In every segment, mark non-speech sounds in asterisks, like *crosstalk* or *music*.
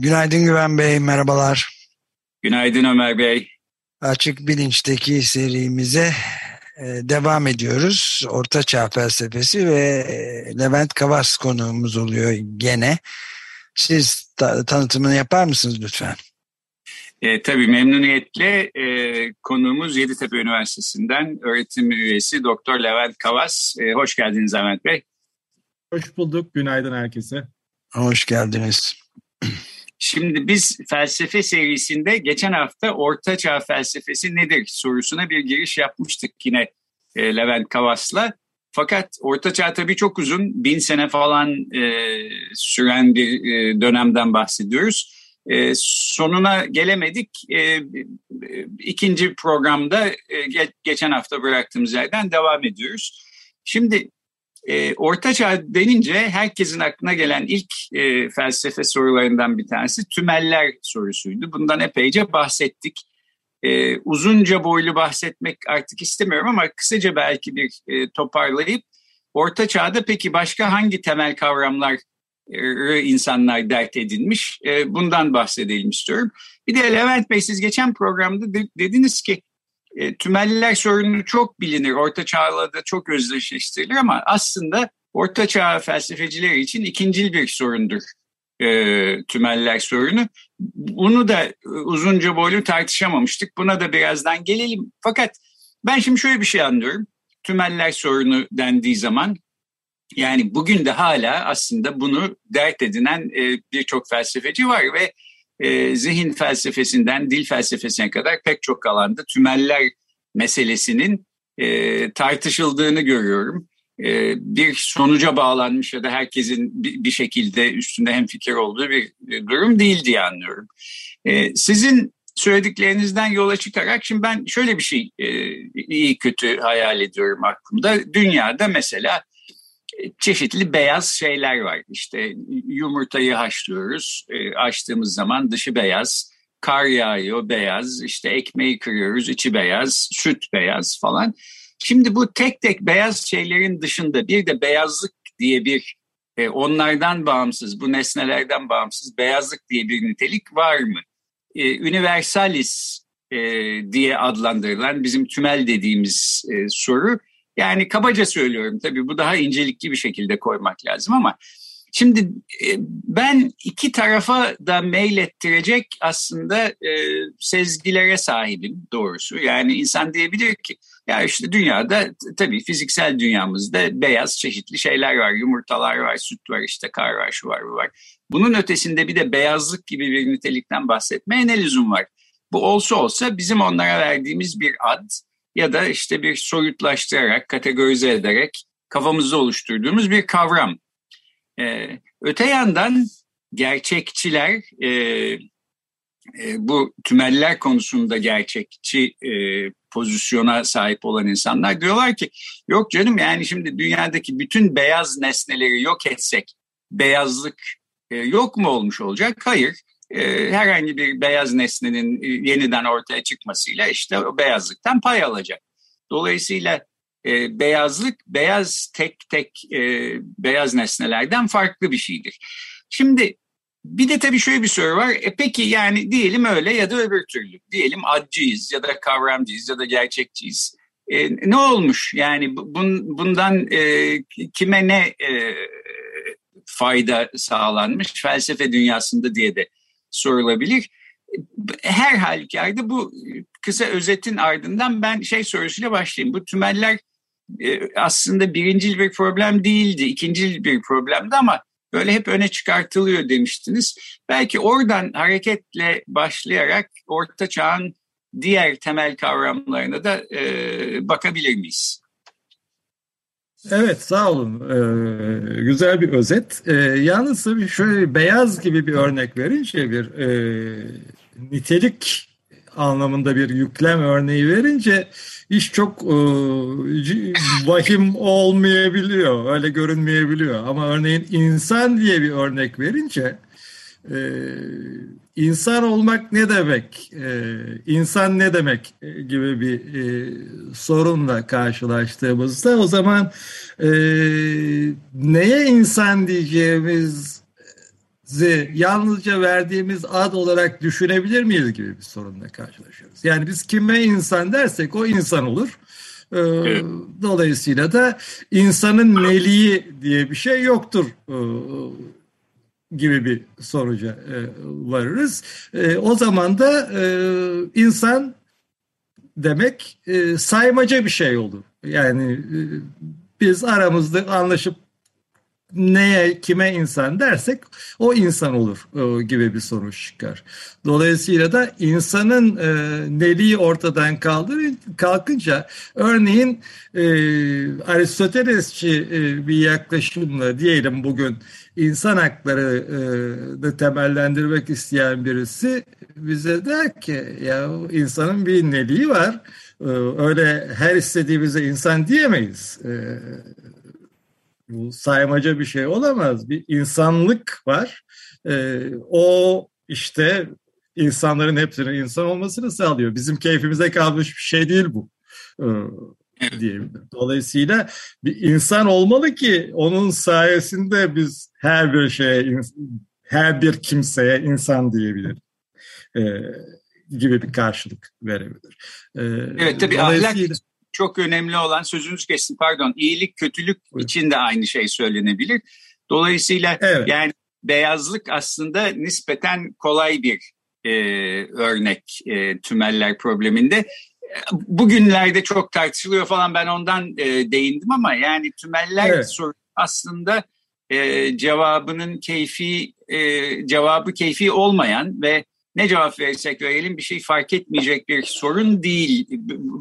Günaydın Güven Bey, merhabalar. Günaydın Ömer Bey. Açık Bilinç'teki serimize e, devam ediyoruz. Orta Çağ felsefesi ve e, Levent Kavas konuğumuz oluyor gene. Siz tanıtımını yapar mısınız lütfen? E, tabii memnuniyetle e, konuğumuz Yeditepe Üniversitesi'nden öğretim üyesi Doktor Levent Kavas. E, hoş geldiniz Levent Bey. Hoş bulduk. Günaydın herkese. Hoş geldiniz. Şimdi biz felsefe serisinde geçen hafta Orta Çağ felsefesi nedir sorusuna bir giriş yapmıştık yine e, Levent Kavas'la. Fakat Orta Çağ tabii çok uzun, bin sene falan e, süren bir e, dönemden bahsediyoruz. E, sonuna gelemedik. E, ikinci programda e, ge geçen hafta bıraktığımız yerden devam ediyoruz. Şimdi e, Orta Çağ denince herkesin aklına gelen ilk e, felsefe sorularından bir tanesi tümeller sorusuydu. Bundan epeyce bahsettik. E, uzunca boylu bahsetmek artık istemiyorum ama kısaca belki bir e, toparlayıp Orta Çağ'da peki başka hangi temel kavramlar insanlar dert edinmiş. E, bundan bahsedelim istiyorum. Bir de Levent Bey siz geçen programda dediniz ki e, tümelliler sorunu çok bilinir. Orta Çağ'la da çok özdeşleştirilir ama aslında Orta Çağ felsefecileri için ikincil bir sorundur e, tümeller sorunu. Bunu da uzunca boylu tartışamamıştık. Buna da birazdan gelelim. Fakat ben şimdi şöyle bir şey anlıyorum. Tümeller sorunu dendiği zaman yani bugün de hala aslında bunu dert edinen e, birçok felsefeci var ve e, zihin felsefesinden dil felsefesine kadar pek çok alanda tümeller meselesinin e, tartışıldığını görüyorum. E, bir sonuca bağlanmış ya da herkesin bir, bir şekilde üstünde hem fikir olduğu bir durum değil diye anlıyorum. E, sizin söylediklerinizden yola çıkarak şimdi ben şöyle bir şey e, iyi kötü hayal ediyorum aklımda. Dünyada mesela çeşitli beyaz şeyler var. İşte yumurtayı haşlıyoruz. E, açtığımız zaman dışı beyaz. Kar yağıyor beyaz. İşte ekmeği kırıyoruz içi beyaz. Süt beyaz falan. Şimdi bu tek tek beyaz şeylerin dışında bir de beyazlık diye bir e, onlardan bağımsız, bu nesnelerden bağımsız beyazlık diye bir nitelik var mı? E, universalis e, diye adlandırılan bizim tümel dediğimiz soru yani kabaca söylüyorum tabii bu daha incelikli bir şekilde koymak lazım ama şimdi e, ben iki tarafa da mail ettirecek aslında e, sezgilere sahibim doğrusu. Yani insan diyebilir ki ya işte dünyada tabii fiziksel dünyamızda beyaz çeşitli şeyler var. Yumurtalar var, süt var, işte kar var, şu var, bu var. Bunun ötesinde bir de beyazlık gibi bir nitelikten bahsetmeye ne lüzum var? Bu olsa olsa bizim onlara verdiğimiz bir ad ya da işte bir soyutlaştırarak, kategorize ederek kafamızda oluşturduğumuz bir kavram. Ee, öte yandan gerçekçiler e, e, bu tümeller konusunda gerçekçi e, pozisyona sahip olan insanlar diyorlar ki yok canım yani şimdi dünyadaki bütün beyaz nesneleri yok etsek beyazlık e, yok mu olmuş olacak? Hayır. E, herhangi bir beyaz nesnenin e, yeniden ortaya çıkmasıyla işte o beyazlıktan pay alacak. Dolayısıyla e, beyazlık beyaz tek tek e, beyaz nesnelerden farklı bir şeydir. Şimdi bir de tabii şöyle bir soru var. E peki yani diyelim öyle ya da öbür türlü. Diyelim adcıyız ya da kavramcıyız ya da gerçekçiyiz. E, ne olmuş? Yani bun, bundan e, kime ne e, fayda sağlanmış felsefe dünyasında diye de sorulabilir. Her halükarda bu kısa özetin ardından ben şey sorusuyla başlayayım. Bu tümeller e, aslında birincil bir problem değildi, ikincil bir problemdi ama böyle hep öne çıkartılıyor demiştiniz. Belki oradan hareketle başlayarak Orta Çağ'ın diğer temel kavramlarına da e, bakabilir miyiz? Evet sağ olun. Ee, güzel bir özet. Ee, yalnız tabii şöyle beyaz gibi bir örnek verince bir e, nitelik anlamında bir yüklem örneği verince iş çok e, vahim olmayabiliyor. Öyle görünmeyebiliyor. Ama örneğin insan diye bir örnek verince e, insan olmak ne demek, e, insan ne demek e, gibi bir e, sorunla karşılaştığımızda o zaman e, neye insan diyeceğimiz yalnızca verdiğimiz ad olarak düşünebilir miyiz gibi bir sorunla karşılaşıyoruz. Yani biz kime insan dersek o insan olur. Ee, dolayısıyla da insanın neliği diye bir şey yoktur ee, gibi bir sonuca e, varırız. E, o zaman da e, insan demek saymaca bir şey olur. Yani biz aramızda anlaşıp neye kime insan dersek o insan olur e, gibi bir sonuç çıkar. Dolayısıyla da insanın e, neliği ortadan kaldır, kalkınca örneğin e, Aristotelesçi e, bir yaklaşımla diyelim bugün insan hakları e, temellendirmek isteyen birisi bize der ki ya insanın bir neliği var. E, öyle her istediğimize insan diyemeyiz. Bu saymaca bir şey olamaz. Bir insanlık var. E, o işte insanların hepsinin insan olmasını sağlıyor. Bizim keyfimize kalmış bir şey değil bu. E, diyebilirim. Dolayısıyla bir insan olmalı ki onun sayesinde biz her bir şeye, her bir kimseye insan diyebilir. E, gibi bir karşılık verebilir. E, evet tabii ahlak çok önemli olan sözünüz kestim pardon iyilik kötülük Buyurun. için de aynı şey söylenebilir. Dolayısıyla evet. yani beyazlık aslında nispeten kolay bir e, örnek e, tümeller probleminde. Bugünlerde çok tartışılıyor falan ben ondan e, değindim ama yani tümeller evet. soru aslında e, cevabının keyfi e, cevabı keyfi olmayan ve ne cevap verirsek verelim bir şey fark etmeyecek bir sorun değil.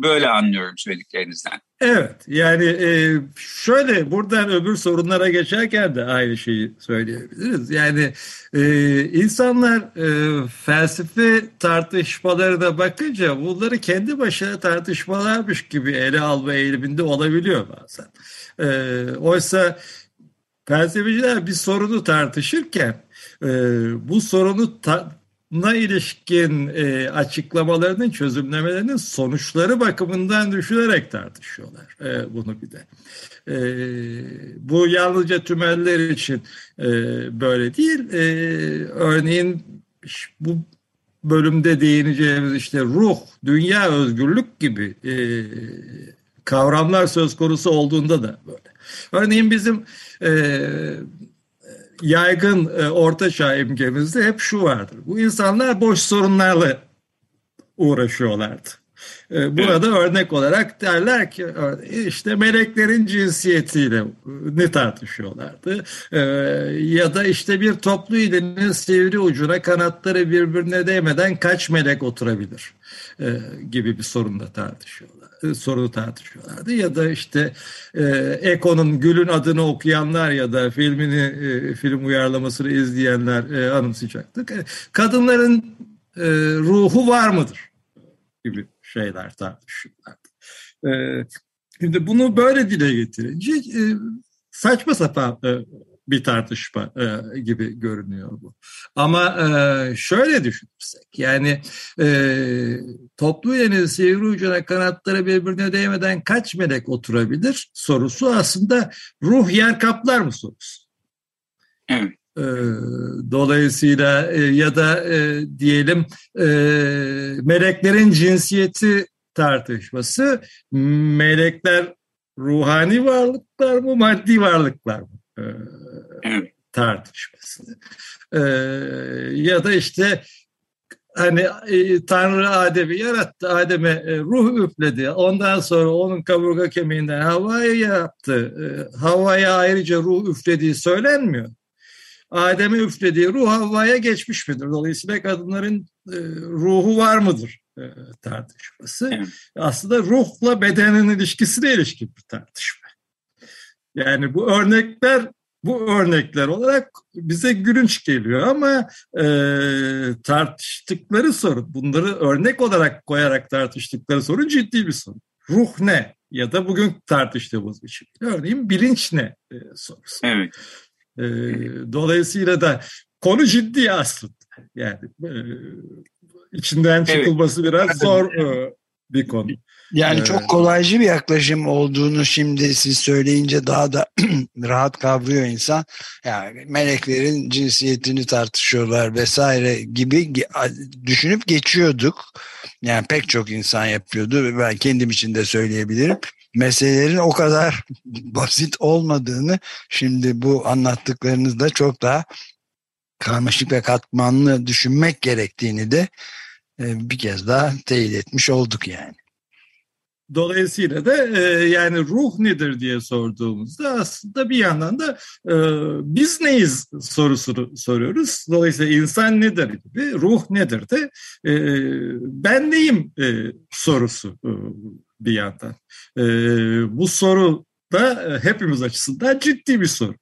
Böyle anlıyorum söylediklerinizden. Evet yani e, şöyle buradan öbür sorunlara geçerken de aynı şeyi söyleyebiliriz. Yani e, insanlar e, felsefe tartışmalarına bakınca bunları kendi başına tartışmalarmış gibi ele alma eğiliminde olabiliyor bazen. oysa felsefeciler bir sorunu tartışırken bu sorunu ta na ilişkin e, açıklamalarının, çözümlemelerinin sonuçları bakımından düşünerek tartışıyorlar e, bunu bir de. E, bu yalnızca tümeller için e, böyle değil. E, örneğin bu bölümde değineceğimiz işte ruh, dünya, özgürlük gibi e, kavramlar söz konusu olduğunda da böyle. Örneğin bizim e, yaygın e, orta çağ imgemizde hep şu vardır. Bu insanlar boş sorunlarla uğraşıyorlardı. E, burada evet. örnek olarak derler ki işte meleklerin cinsiyetiyle ne tartışıyorlardı. E, ya da işte bir toplu iğnenin sivri ucuna kanatları birbirine değmeden kaç melek oturabilir e, gibi bir sorunla tartışıyorlar. E, sorunu tartışıyorlardı. Ya da işte e, Eko'nun Gül'ün adını okuyanlar ya da filmini e, film uyarlamasını izleyenler e, anımsayacaktık. E, kadınların e, ruhu var mıdır? Gibi şeyler tartışıyorlardı. E, şimdi bunu böyle dile getirince e, saçma sapan e, bir tartışma e, gibi görünüyor bu. Ama e, şöyle düşünürsek yani e, toplu yeni sivri ucuna kanatları birbirine değmeden kaç melek oturabilir sorusu aslında ruh yer kaplar mı sorusu. Evet. E, dolayısıyla e, ya da e, diyelim e, meleklerin cinsiyeti tartışması melekler ruhani varlıklar mı maddi varlıklar mı? evet. tartışması. Ee, ya da işte hani e, Tanrı Adem'i yarattı, Adem'e e, ruh üfledi. Ondan sonra onun kaburga kemiğinden havayı yaptı. E, havaya ayrıca ruh üflediği söylenmiyor. Adem'e üflediği ruh havaya geçmiş midir? Dolayısıyla kadınların e, ruhu var mıdır e, tartışması. Evet. Aslında ruhla bedenin ilişkisine ilişkin bir tartışma. Yani bu örnekler bu örnekler olarak bize gülünç geliyor ama e, tartıştıkları soru, bunları örnek olarak koyarak tartıştıkları soru ciddi bir soru. Ruh ne? Ya da bugün tartıştığımız bir şey. Örneğin bilinç ne e, sorusu. Evet. E, dolayısıyla da konu ciddi aslında. Yani e, içinden çıkılması evet. biraz zor e, bir konu. Yani çok kolaycı bir yaklaşım olduğunu şimdi siz söyleyince daha da *clears throat* rahat kavruyor insan. Yani meleklerin cinsiyetini tartışıyorlar vesaire gibi düşünüp geçiyorduk. Yani pek çok insan yapıyordu. Ben kendim için de söyleyebilirim. Meselelerin o kadar *laughs* basit olmadığını şimdi bu anlattıklarınızda çok daha karmaşık ve katmanlı düşünmek gerektiğini de bir kez daha teyit etmiş olduk yani. Dolayısıyla da e, yani ruh nedir diye sorduğumuzda aslında bir yandan da e, biz neyiz sorusunu soruyoruz. Dolayısıyla insan nedir gibi, ruh nedir de e, ben neyim e, sorusu e, bir yandan. E, bu soru da hepimiz açısından ciddi bir soru.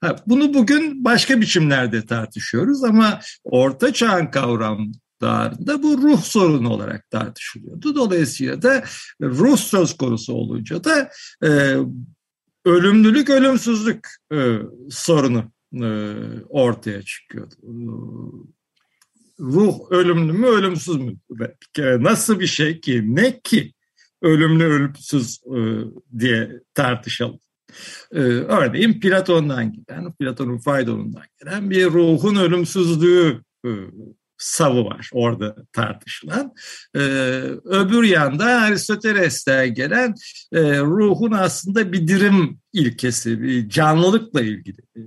Ha, bunu bugün başka biçimlerde tartışıyoruz ama orta çağın kavram dağarında bu ruh sorunu olarak tartışılıyordu. Dolayısıyla da ruh söz konusu olunca da e, ölümlülük, ölümsüzlük e, sorunu e, ortaya çıkıyordu. Ruh ölümlü mü, ölümsüz mü? Nasıl bir şey ki, ne ki ölümlü, ölümsüz e, diye tartışalım. Ee, örneğin Platon'dan gelen, Platon'un Faydon'undan gelen bir ruhun ölümsüzlüğü e, savı var orada tartışılan. Ee, öbür yanda Aristoteles'ten gelen e, ruhun aslında bir dirim ilkesi, bir canlılıkla ilgili e,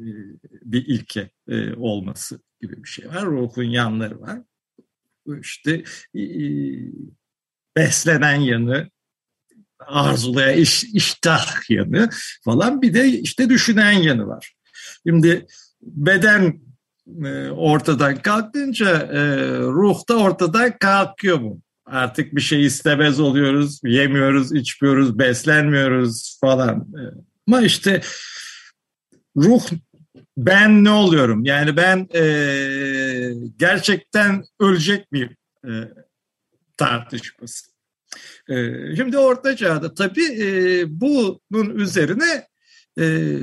bir ilke e, olması gibi bir şey var. Ruhun yanları var. İşte e, beslenen yanı, arzulayan iş, iştah yanı falan bir de işte düşünen yanı var. Şimdi beden e, ortadan kalkınca e, ruh da ortadan kalkıyor mu? Artık bir şey istemez oluyoruz, yemiyoruz, içmiyoruz, beslenmiyoruz falan. E, ama işte ruh ben ne oluyorum? Yani ben e, gerçekten ölecek miyim e, tartışması. E, şimdi Orta Çağ'da tabii e, bunun üzerine e,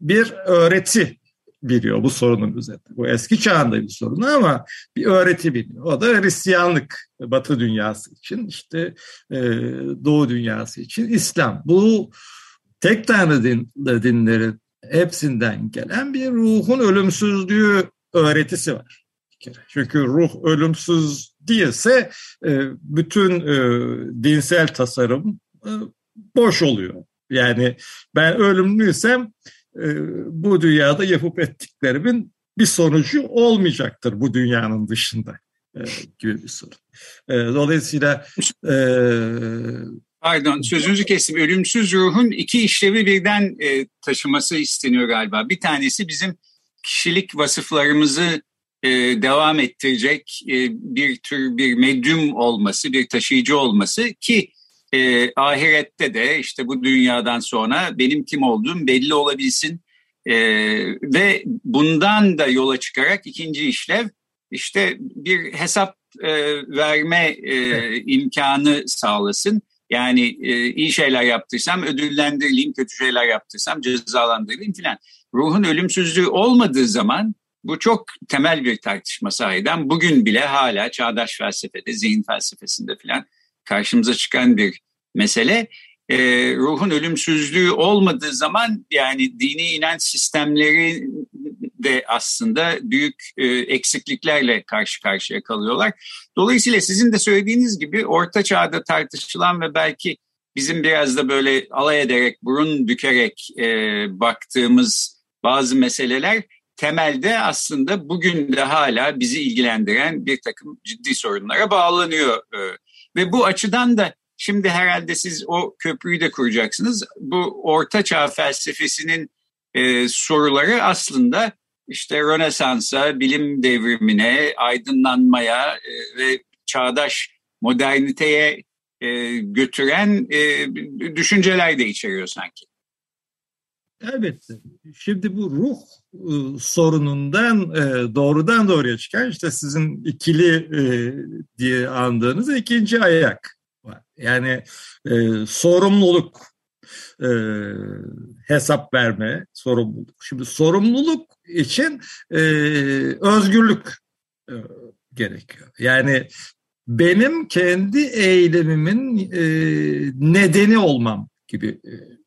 bir öğreti biliyor bu sorunun üzerinde. Bu eski çağında bir sorun ama bir öğreti biliyor. O da Hristiyanlık Batı dünyası için işte e, Doğu dünyası için İslam. Bu tek tanrı din, dinlerin hepsinden gelen bir ruhun ölümsüzlüğü öğretisi var. Çünkü ruh ölümsüz değilse e, bütün e, dinsel tasarım e, boş oluyor. Yani ben ölümlüysem bu dünyada yapıp ettiklerimin bir sonucu olmayacaktır bu dünyanın dışında gibi bir sorun. E, dolayısıyla Pardon sözünüzü kestim. Ölümsüz ruhun iki işlevi birden taşıması isteniyor galiba. Bir tanesi bizim kişilik vasıflarımızı devam ettirecek e, bir tür bir medyum olması, bir taşıyıcı olması ki e, ahirette de işte bu dünyadan sonra benim kim olduğum belli olabilsin e, ve bundan da yola çıkarak ikinci işlev işte bir hesap e, verme e, imkanı sağlasın. Yani e, iyi şeyler yaptıysam ödüllendirileyim, kötü şeyler yaptıysam cezalandırılayım filan. Ruhun ölümsüzlüğü olmadığı zaman bu çok temel bir tartışma sahiden. Bugün bile hala çağdaş felsefede, zihin felsefesinde filan karşımıza çıkan bir mesele. E, ruhun ölümsüzlüğü olmadığı zaman yani dini inanç sistemleri de aslında büyük e, eksikliklerle karşı karşıya kalıyorlar. Dolayısıyla sizin de söylediğiniz gibi orta çağda tartışılan ve belki bizim biraz da böyle alay ederek, burun bükerek e, baktığımız bazı meseleler temelde aslında bugün de hala bizi ilgilendiren bir takım ciddi sorunlara bağlanıyor. E, ve bu açıdan da şimdi herhalde siz o köprüyü de kuracaksınız. Bu orta çağ felsefesinin e, soruları aslında işte Rönesans'a, bilim devrimine, aydınlanmaya e, ve çağdaş moderniteye götüren düşünceler de içeriyor sanki. Elbette. Şimdi bu ruh e, sorunundan e, doğrudan doğruya çıkan işte sizin ikili e, diye andığınız ikinci ayak var. Yani e, sorumluluk, e, hesap verme, sorumluluk. Şimdi sorumluluk için e, özgürlük e, gerekiyor. Yani benim kendi eylemimin e, nedeni olmam gibi e,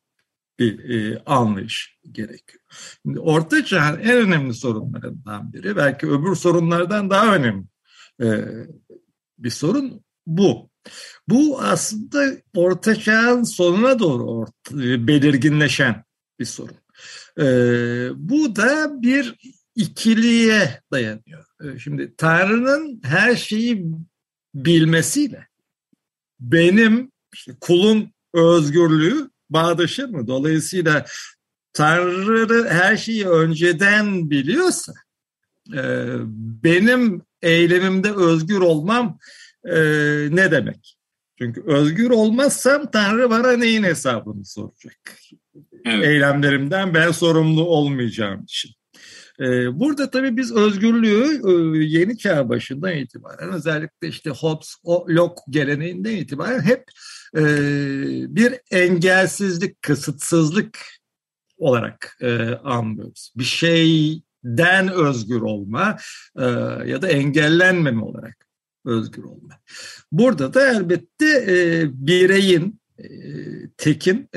bir e, anlayış gerekiyor. Şimdi Orta Çağ'ın en önemli sorunlarından biri, belki öbür sorunlardan daha önemli e, bir sorun bu. Bu aslında Orta Çağ'ın sonuna doğru orta, e, belirginleşen bir sorun. E, bu da bir ikiliye dayanıyor. E, şimdi Tanrı'nın her şeyi bilmesiyle benim işte kulun özgürlüğü bağdaşır mı? Dolayısıyla Tanrı her şeyi önceden biliyorsa e, benim eylemimde özgür olmam e, ne demek? Çünkü özgür olmazsam Tanrı bana neyin hesabını soracak? Evet. Eylemlerimden ben sorumlu olmayacağım için. E, burada tabii biz özgürlüğü yeni çağ başından itibaren özellikle işte Hobbes, Locke geleneğinden itibaren hep e, bir engelsizlik, kısıtsızlık olarak e, anlıyoruz. Bir şeyden özgür olma e, ya da engellenmeme olarak özgür olma. Burada da elbette e, bireyin, tekin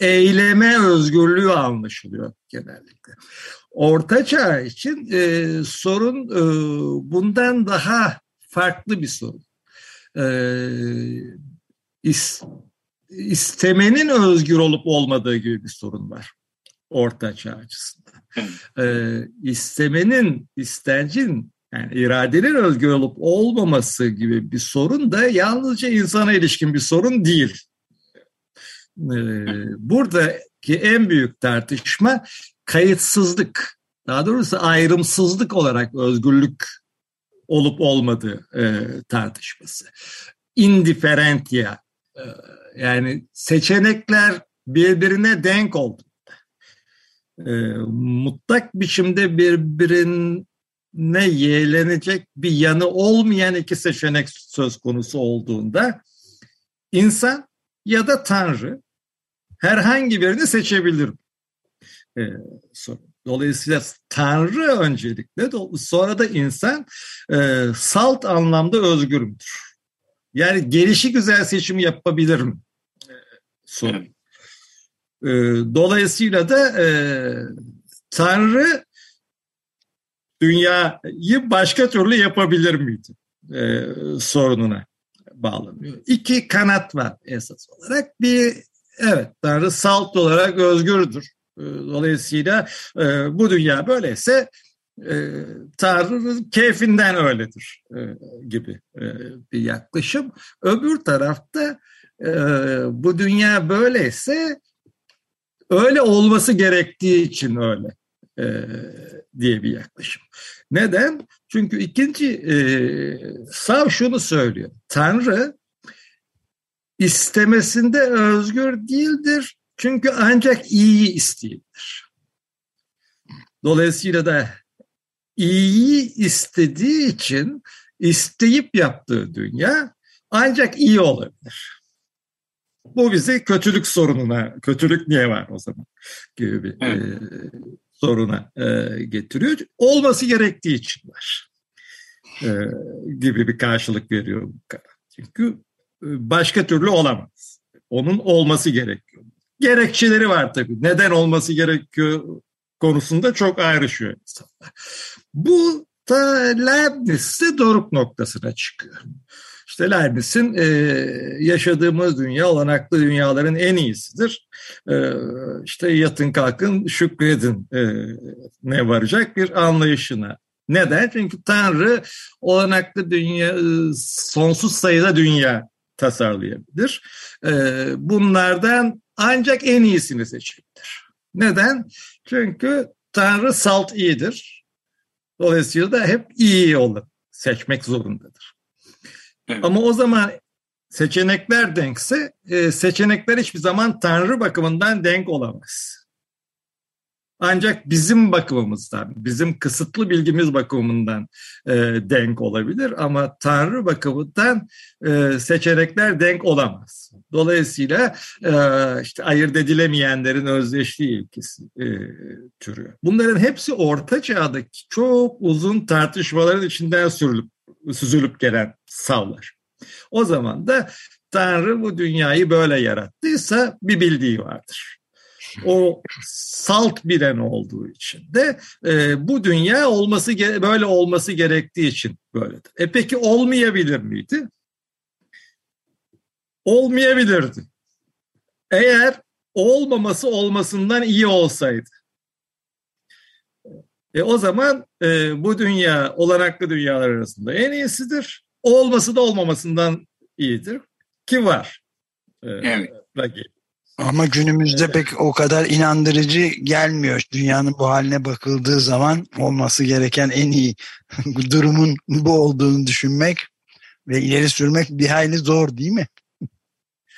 eyleme özgürlüğü anlaşılıyor genellikle. Orta Çağ için e, sorun e, bundan daha farklı bir sorun. E, istemenin özgür olup olmadığı gibi bir sorun var orta çağ açısından. ee, istemenin, istencin yani iradenin özgür olup olmaması gibi bir sorun da yalnızca insana ilişkin bir sorun değil. Ee, buradaki en büyük tartışma kayıtsızlık, daha doğrusu ayrımsızlık olarak özgürlük olup olmadığı e, tartışması. Indiferentia yani seçenekler birbirine denk oldu. E, mutlak biçimde birbirine yeğlenecek bir yanı olmayan iki seçenek söz konusu olduğunda insan ya da Tanrı herhangi birini seçebilir. E, Dolayısıyla Tanrı öncelikle sonra da insan e, salt anlamda özgür müdür? Yani gelişi güzel seçim yapabilir mi? Sorun. Ee, dolayısıyla da e, Tanrı dünyayı başka türlü yapabilir miydi? E, sorununa bağlanıyor. İki kanat var esas olarak. Bir evet Tanrı salt olarak özgürdür. E, dolayısıyla e, bu dünya böyleyse e, Tanrı'nın keyfinden öyledir e, gibi e, bir yaklaşım. Öbür tarafta e, bu dünya böyleyse öyle olması gerektiği için öyle e, diye bir yaklaşım. Neden? Çünkü ikinci e, Sav şunu söylüyor. Tanrı istemesinde özgür değildir. Çünkü ancak iyiyi isteyebilir. Dolayısıyla da iyiyi istediği için isteyip yaptığı dünya ancak iyi olabilir. Bu bizi kötülük sorununa, kötülük niye var o zaman gibi bir evet. e, soruna e, getiriyor. Olması gerektiği için var e, gibi bir karşılık veriyor bu karar. Çünkü e, başka türlü olamaz. Onun olması gerekiyor. Gerekçeleri var tabii. Neden olması gerekiyor konusunda çok ayrışıyor insanlar. Bu da Leibniz'de doruk noktasına çıkıyor. İşte Leibniz'in e, yaşadığımız dünya olanaklı dünyaların en iyisidir. E, işte yatın kalkın şükredin e, ne varacak bir anlayışına. Neden? Çünkü Tanrı olanaklı dünya, e, sonsuz sayıda dünya tasarlayabilir. E, bunlardan ancak en iyisini seçebilir. Neden? Çünkü Tanrı salt iyidir. Dolayısıyla da hep iyi olur. Seçmek zorundadır. Evet. Ama o zaman seçenekler denkse e, seçenekler hiçbir zaman Tanrı bakımından denk olamaz. Ancak bizim bakımımızdan, bizim kısıtlı bilgimiz bakımından e, denk olabilir ama Tanrı bakımından e, seçenekler denk olamaz. Dolayısıyla e, işte ayırt edilemeyenlerin özdeşliği ilkesi e, türü. Bunların hepsi Orta Çağ'daki çok uzun tartışmaların içinden sürülüp, süzülüp gelen savlar. O zaman da Tanrı bu dünyayı böyle yarattıysa bir bildiği vardır o salt bilen olduğu için de e, bu dünya olması böyle olması gerektiği için böyledir. E peki olmayabilir miydi? Olmayabilirdi. Eğer olmaması olmasından iyi olsaydı. E o zaman e, bu dünya olanaklı dünyalar arasında en iyisidir. Olması da olmamasından iyidir. Ki var. E, evet. Rakip. Ama günümüzde pek o kadar inandırıcı gelmiyor. Dünyanın bu haline bakıldığı zaman olması gereken en iyi *laughs* durumun bu olduğunu düşünmek ve ileri sürmek bir hayli zor değil mi?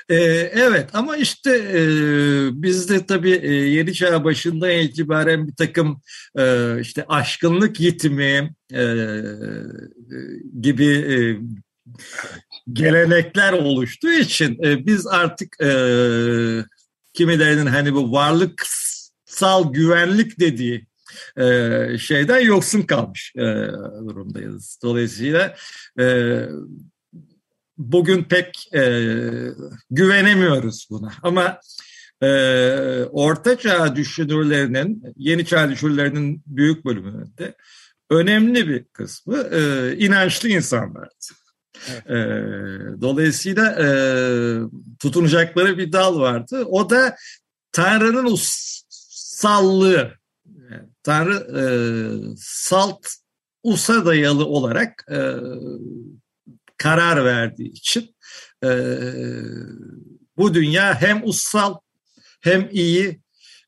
Ee, evet ama işte e, bizde tabii e, yeni çağ başından itibaren bir takım e, işte aşkınlık yitimi e gibi e, gelenekler oluştuğu için e, biz artık e, kimilerinin hani bu varlıksal güvenlik dediği e, şeyden yoksun kalmış e, durumdayız. Dolayısıyla e, bugün pek e, güvenemiyoruz buna. Ama e, Orta Çağ düşünürlerinin, Yeni Çağ düşünürlerinin büyük bölümünde önemli bir kısmı e, inançlı insanlardı. Evet. E, dolayısıyla e, tutunacakları bir dal vardı. O da Tanrı'nın ussallığı. Tanrı e, salt usa dayalı olarak e, karar verdiği için e, bu dünya hem ussal hem iyi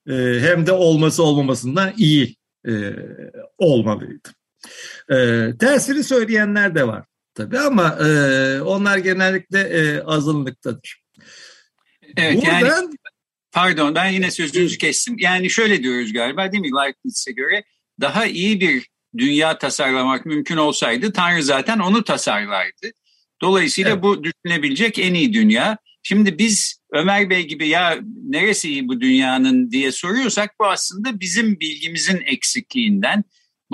e, hem de olması olmamasından iyi e, olmalıydı. E, tersini söyleyenler de var tabii ama e, onlar genellikle e, azınlıktadır. Evet Buradan, yani pardon ben yine sözünüzü kestim. Yani şöyle diyoruz galiba değil mi Leibniz'e göre daha iyi bir dünya tasarlamak mümkün olsaydı Tanrı zaten onu tasarlardı. Dolayısıyla evet. bu düşünebilecek en iyi dünya. Şimdi biz Ömer Bey gibi ya neresi iyi bu dünyanın diye soruyorsak bu aslında bizim bilgimizin eksikliğinden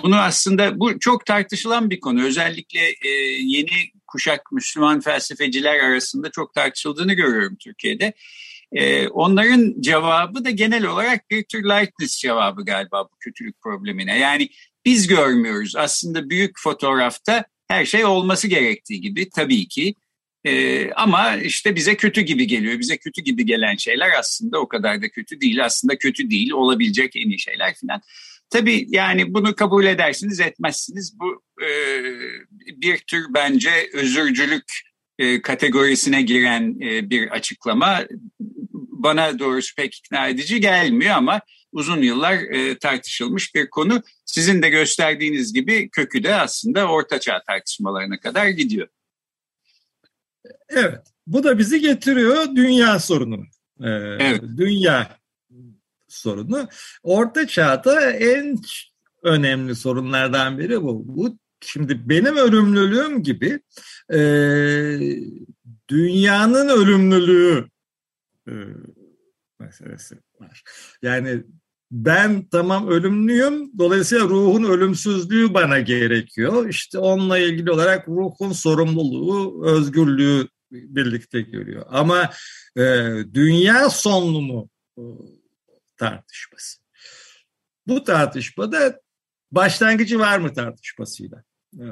bunu aslında bu çok tartışılan bir konu. Özellikle e, yeni kuşak Müslüman felsefeciler arasında çok tartışıldığını görüyorum Türkiye'de. E, onların cevabı da genel olarak bir tür Leibniz cevabı galiba bu kötülük problemine. Yani biz görmüyoruz. Aslında büyük fotoğrafta her şey olması gerektiği gibi tabii ki. Ee, ama işte bize kötü gibi geliyor. Bize kötü gibi gelen şeyler aslında o kadar da kötü değil. Aslında kötü değil, olabilecek en iyi şeyler falan. Tabii yani bunu kabul edersiniz etmezsiniz. Bu e, bir tür bence özürcülük e, kategorisine giren e, bir açıklama. Bana doğrusu pek ikna edici gelmiyor ama uzun yıllar e, tartışılmış bir konu. Sizin de gösterdiğiniz gibi kökü de aslında ortaçağ tartışmalarına kadar gidiyor. Evet. Bu da bizi getiriyor dünya sorunu. Ee, evet. Dünya sorunu. Orta çağda en önemli sorunlardan biri bu. Bu şimdi benim ölümlülüğüm gibi e, dünyanın ölümlülüğü e, meselesi var. Yani ben tamam ölümlüyüm. Dolayısıyla ruhun ölümsüzlüğü bana gerekiyor. İşte onunla ilgili olarak ruhun sorumluluğu, özgürlüğü birlikte görüyor. Ama e, dünya sonlu mu tartışması. Bu tartışmada başlangıcı var mı tartışmasıyla e,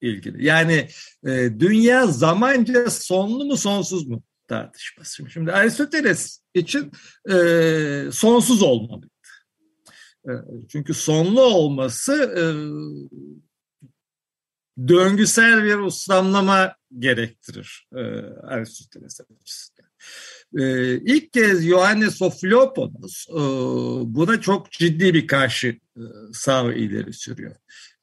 ilgili. Yani e, dünya zamanca sonlu mu sonsuz mu tartışması. Şimdi Aristoteles için e, sonsuz olmalıydı. Çünkü sonlu olması döngüsel bir uslamlama gerektirir Aristoteles açısından. E, ilk kez Ioannis Ofloponos e, buna çok ciddi bir karşı e, sağ ileri sürüyor.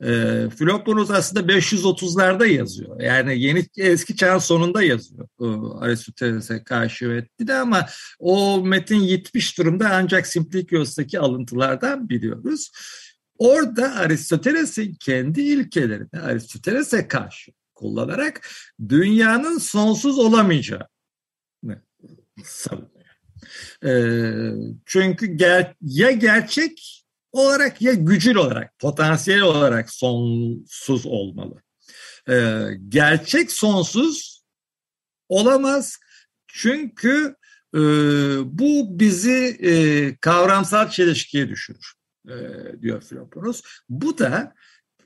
E, Philoponos aslında 530'larda yazıyor. Yani yeni eski çağın sonunda yazıyor. e, Aristoteles'e karşı metni de ama o metin yitmiş durumda ancak Simplicios'taki alıntılardan biliyoruz. Orada Aristoteles'in kendi ilkelerini Aristoteles'e karşı kullanarak dünyanın sonsuz olamayacağı Ee, çünkü ger ya gerçek olarak ya gücül olarak, potansiyel olarak sonsuz olmalı. Ee, gerçek sonsuz olamaz çünkü e, bu bizi e, kavramsal çelişkiye düşürür e, diyor Philoponos. Bu da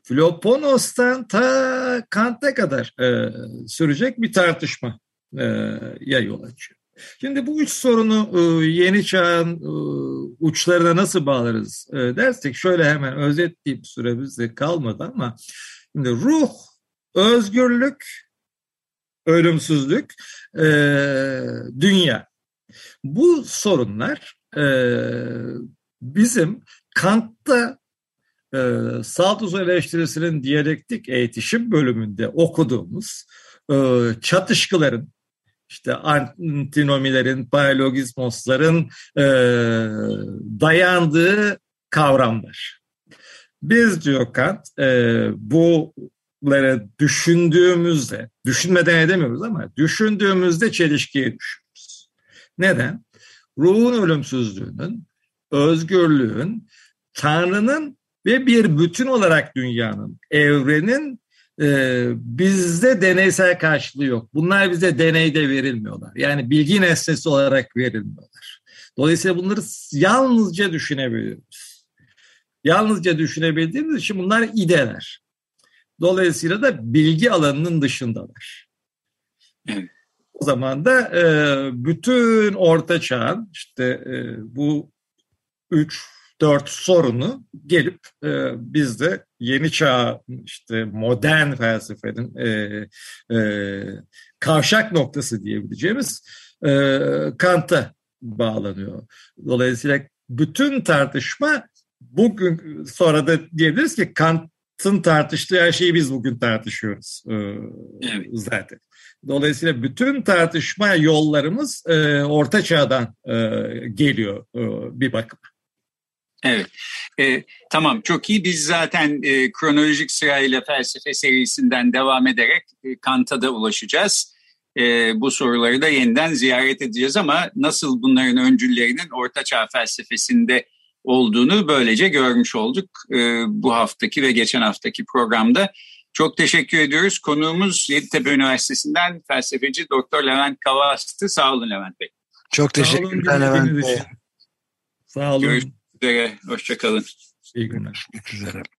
Philoponos'tan ta Kant'a kadar e, sürecek bir tartışma e, yol açıyor. Şimdi bu üç sorunu e, yeni çağın e, uçlarına nasıl bağlarız e, dersek şöyle hemen özetleyip süremizde kalmadı ama şimdi ruh, özgürlük, ölümsüzlük, dünya. Bu sorunlar bizim Kant'ta e, Saltus eleştirisinin diyalektik eğitişim bölümünde okuduğumuz çatışkıların işte antinomilerin, paralogizmosların e, dayandığı kavramlar. Biz diyor Kant e, bunları düşündüğümüzde, düşünmeden edemiyoruz ama düşündüğümüzde çelişkiye düşüyoruz. Neden? Ruhun ölümsüzlüğünün, özgürlüğün, Tanrı'nın ve bir bütün olarak dünyanın, evrenin e, bizde deneysel karşılığı yok. Bunlar bize deneyde verilmiyorlar. Yani bilgi nesnesi olarak verilmiyorlar. Dolayısıyla bunları yalnızca düşünebiliyoruz. Yalnızca düşünebildiğimiz için bunlar ideler. Dolayısıyla da bilgi alanının dışındalar. O zaman da e, bütün orta çağın işte e, bu üç dört sorunu gelip e, bizde yeni çağ işte modern felsefenin e, e, kavşak noktası diyebileceğimiz e, Kant'a bağlanıyor. Dolayısıyla bütün tartışma bugün sonra da diyebiliriz ki Kant'ın tartıştığı her şeyi biz bugün tartışıyoruz e, evet. zaten. Dolayısıyla bütün tartışma yollarımız e, Orta Çağ'dan e, geliyor e, bir bakıma. Evet, e, tamam çok iyi. Biz zaten e, kronolojik sırayla felsefe serisinden devam ederek e, Kant'a da ulaşacağız. E, bu soruları da yeniden ziyaret edeceğiz ama nasıl bunların öncüllerinin Ortaçağ felsefesinde olduğunu böylece görmüş olduk e, bu haftaki ve geçen haftaki programda. Çok teşekkür ediyoruz. Konuğumuz Yeditepe Üniversitesi'nden felsefeci Doktor Levent Kavas'tı. Sağ olun Levent Bey. Çok teşekkürler Levent Bey. Sağ olun. Görüşmek üzere. Hoşçakalın. İyi günler. Görüşmek üzere.